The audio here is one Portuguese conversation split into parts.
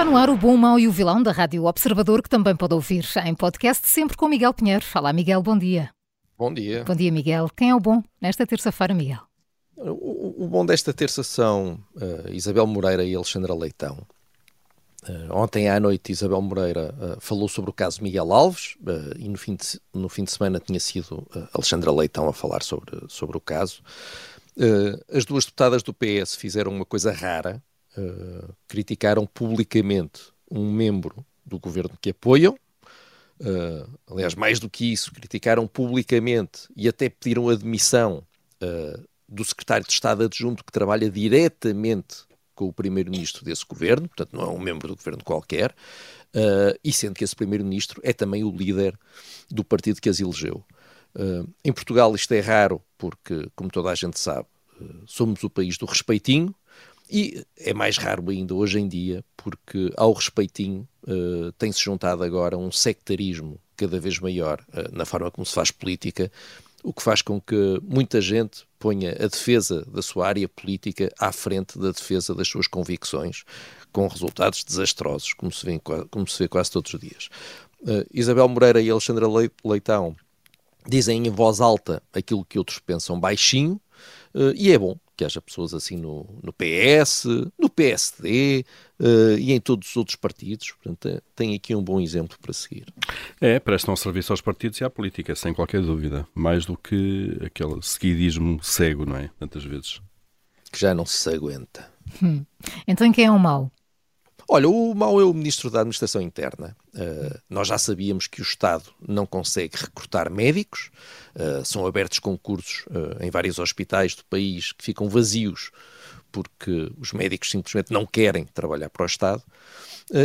Está no ar o Bom, o Mau e o Vilão da Rádio Observador, que também pode ouvir em podcast, sempre com Miguel Pinheiro. Fala, Miguel, bom dia. Bom dia. Bom dia, Miguel. Quem é o bom nesta terça-feira, Miguel? O, o, bom desta terça são uh, Isabel Moreira e Alexandra Leitão. Uh, ontem à noite, Isabel Moreira uh, falou sobre o caso Miguel Alves e no fim, de, no fim de semana tinha sido Alexandra Leitão a falar sobre, sobre o caso. as duas deputadas do PS fizeram uma coisa rara, uh, criticaram publicamente um membro do governo que apoiam. Uh, aliás, mais do que isso, criticaram publicamente e até pediram admissão uh, do secretário de Estado adjunto que trabalha diretamente com o primeiro-ministro desse governo, portanto, não é um membro do governo qualquer, uh, e sendo que esse primeiro-ministro é também o líder do partido que as elegeu. em Portugal isto é raro porque, como toda a gente sabe, somos o país do respeitinho, e é mais raro ainda hoje em dia, porque ao respeitinho uh, tem-se juntado agora um sectarismo cada vez maior uh, na forma como se faz política, o que faz com que muita gente ponha a defesa da sua área política à frente da defesa das suas convicções, com resultados desastrosos, como se vê, como se vê quase todos os dias. Uh, Isabel Moreira e Alexandra Leitão dizem em voz alta aquilo que outros pensam baixinho, uh, e é bom que haja pessoas assim no, no PS, no PSD uh, eh, e em todos os outros partidos. Portanto, é, tem aqui um bom exemplo para seguir. É, prestam serviço aos partidos e à política, sem qualquer dúvida. Mais do que aquele seguidismo cego, não é? Tantas vezes. Que já não se aguenta. Hum. Então quem é o mau? Olha, o mau é o Ministro da Administração Interna. Uh, nós já sabíamos que o Estado não consegue recrutar médicos, uh, são abertos concursos uh, em vários hospitais do país que ficam vazios porque os médicos simplesmente não querem trabalhar para o Estado.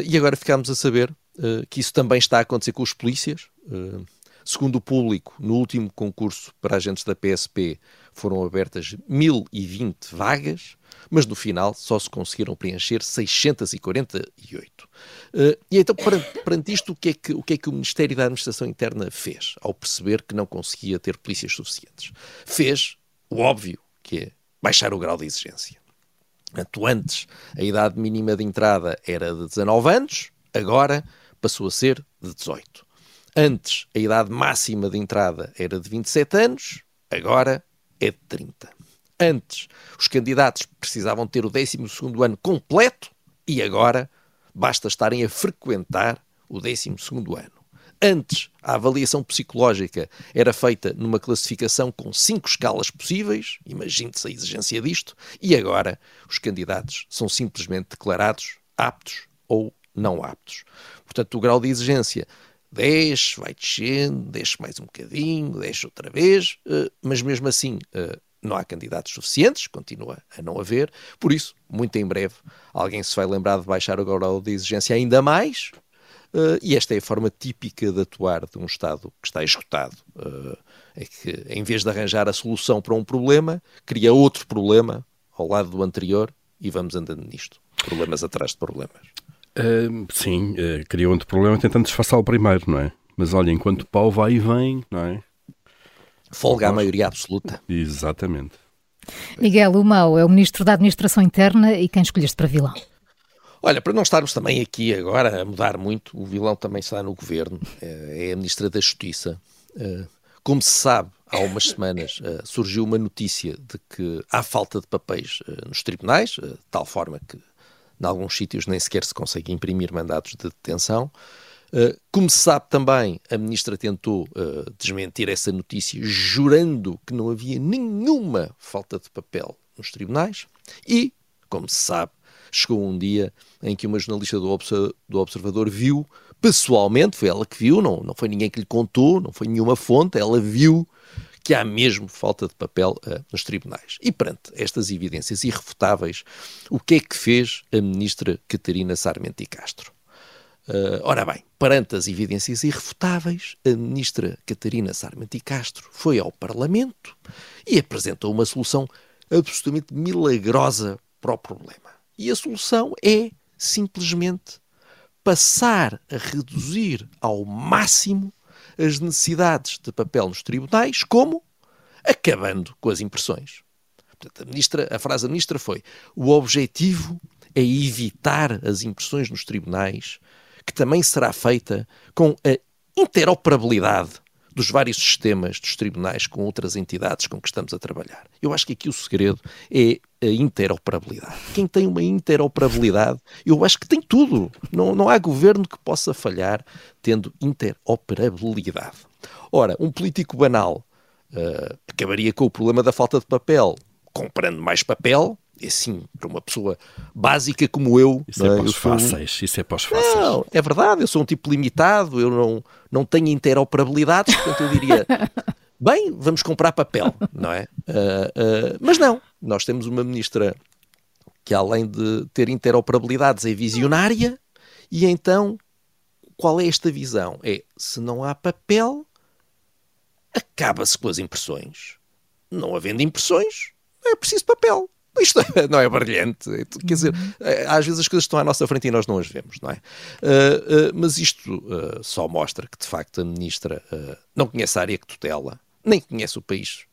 e agora ficamos a saber que isso também está a acontecer com os polícias. Segundo o público, no último concurso para agentes da PSP foram abertas 1020 vagas mas no final só se conseguiram preencher 648. Uh, e então, perante, perante isto, o que, é que, o que é que o Ministério da Administração Interna fez ao perceber que não conseguia ter polícias suficientes? Fez o óbvio, que é baixar o grau de exigência. Portanto, antes a idade mínima de entrada era de 19 anos, agora passou a ser de 18. Antes a idade máxima de entrada era de 27 anos, agora é de 30. Antes, os candidatos precisavam ter o 12 ano completo e agora basta estarem a frequentar o 12 ano. Antes, a avaliação psicológica era feita numa classificação com cinco escalas possíveis, imagine-se a exigência disto, e agora os candidatos são simplesmente declarados aptos ou não aptos. Portanto, o grau de exigência desce, vai descendo, desce mais um bocadinho, desce outra vez, eh, mas mesmo assim eh, não há candidatos suficientes, continua a não haver, por isso, muito em breve, alguém se vai lembrar de baixar o grau de exigência ainda mais, uh, e esta é a forma típica de atuar de um Estado que está esgotado. Uh, é que, em vez de arranjar a solução para um problema, cria outro problema ao lado do anterior e vamos andando nisto. Problemas atrás de problemas. Uh, sim, uh, cria outro problema tentando disfarçar o primeiro, não é? Mas olha, enquanto o pau vai e vem, não é? Folga à maioria absoluta. Exatamente. Miguel, o mau é o Ministro da Administração Interna e quem escolheste para vilão? Olha, para não estarmos também aqui agora a mudar muito, o vilão também está no governo, é, é a Ministra da Justiça. É, como se sabe, há umas semanas surgiu uma notícia de que há falta de papéis nos tribunais, de tal forma que, em alguns sítios, nem sequer se consegue imprimir mandados de detenção. Eh, como se sabe também, a ministra tentou uh, desmentir essa notícia, jurando que não havia nenhuma falta de papel nos tribunais. E, como se sabe, chegou um dia em que uma jornalista do, do Observador viu pessoalmente, foi ela que viu, não, não foi ninguém que lhe contou, não foi nenhuma fonte, ela viu que há mesmo falta de papel uh, nos tribunais. E perante estas evidências irrefutáveis, o que é que fez a ministra Catarina Sarmento e Castro? Uh, ora bem, perante as evidências irrefutáveis, a ministra Catarina Sarmento e Castro foi ao Parlamento e apresentou uma solução absolutamente milagrosa para o problema. E a solução é simplesmente passar a reduzir ao máximo as necessidades de papel nos tribunais, como acabando com as impressões. Portanto, a, ministra, a frase da ministra foi: o objetivo é evitar as impressões nos tribunais, que também será feita com a interoperabilidade dos vários sistemas dos tribunais com outras entidades com que estamos a trabalhar. Eu acho que aqui o segredo é a interoperabilidade. Quem tem uma interoperabilidade, eu acho que tem tudo. Não, não há governo que possa falhar tendo interoperabilidade. Ora, um político banal uh, acabaria com o problema da falta de papel comprando mais papel, assim, para uma pessoa básica como eu. Isso é, é para os fáceis, isso é para os fáceis. Não, é verdade, eu sou um tipo limitado, eu não, não tenho interoperabilidades, portanto eu diria, bem, vamos comprar papel, não é? Uh, uh, mas não, nós temos uma ministra que além de ter interoperabilidades é visionária e então qual é esta visão? É, se não há papel, acaba-se com as impressões. Não havendo impressões, é preciso papel. Isto não é brilhante. Quer dizer, eh, às vezes as coisas estão à nossa frente e nós não as vemos, não é? Uh, uh, mas isto uh, só mostra que, de facto, a ministra não conhece a área que tutela, nem conhece o país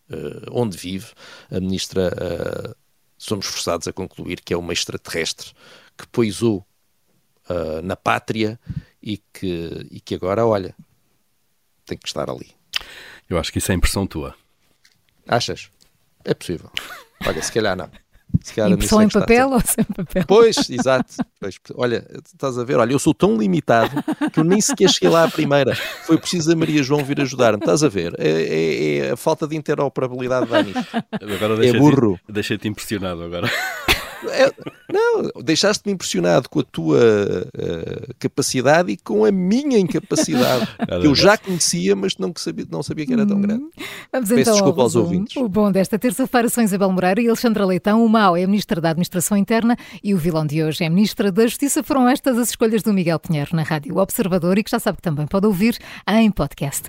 onde vive. A ministra, somos forçados a concluir que é uma extraterrestre que poisou na pátria e que, e que agora, olha, tem que estar ali. Eu acho que isso é impressão tua. Achas? É possível. Olha, se calhar não. Se calhar Impressão em papel ou sem papel? Pois, exato. Pois, olha, estás a ver, olha, eu sou tão limitado que eu nem sequer cheguei lá à primeira. Foi preciso a Maria João vir ajudar-me. Estás a ver? É, é, é, a falta de interoperabilidade da nisto. é burro. Deixei-te impressionado agora. É, não, deixaste-me impressionado com a tua uh, capacidade e com a minha incapacidade. que eu já conhecia, mas não sabia, não sabia que era tão grande. Vamos Peço então desculpa aos ouvintes. O bom desta terça-feira são Isabel Moreira e Alexandra Leitão. O mau é a Ministra da Administração Interna e o vilão de hoje é a Ministra da Justiça. Foram estas as escolhas do Miguel Pinheiro na Rádio Observador e que já sabe que também pode ouvir em podcast.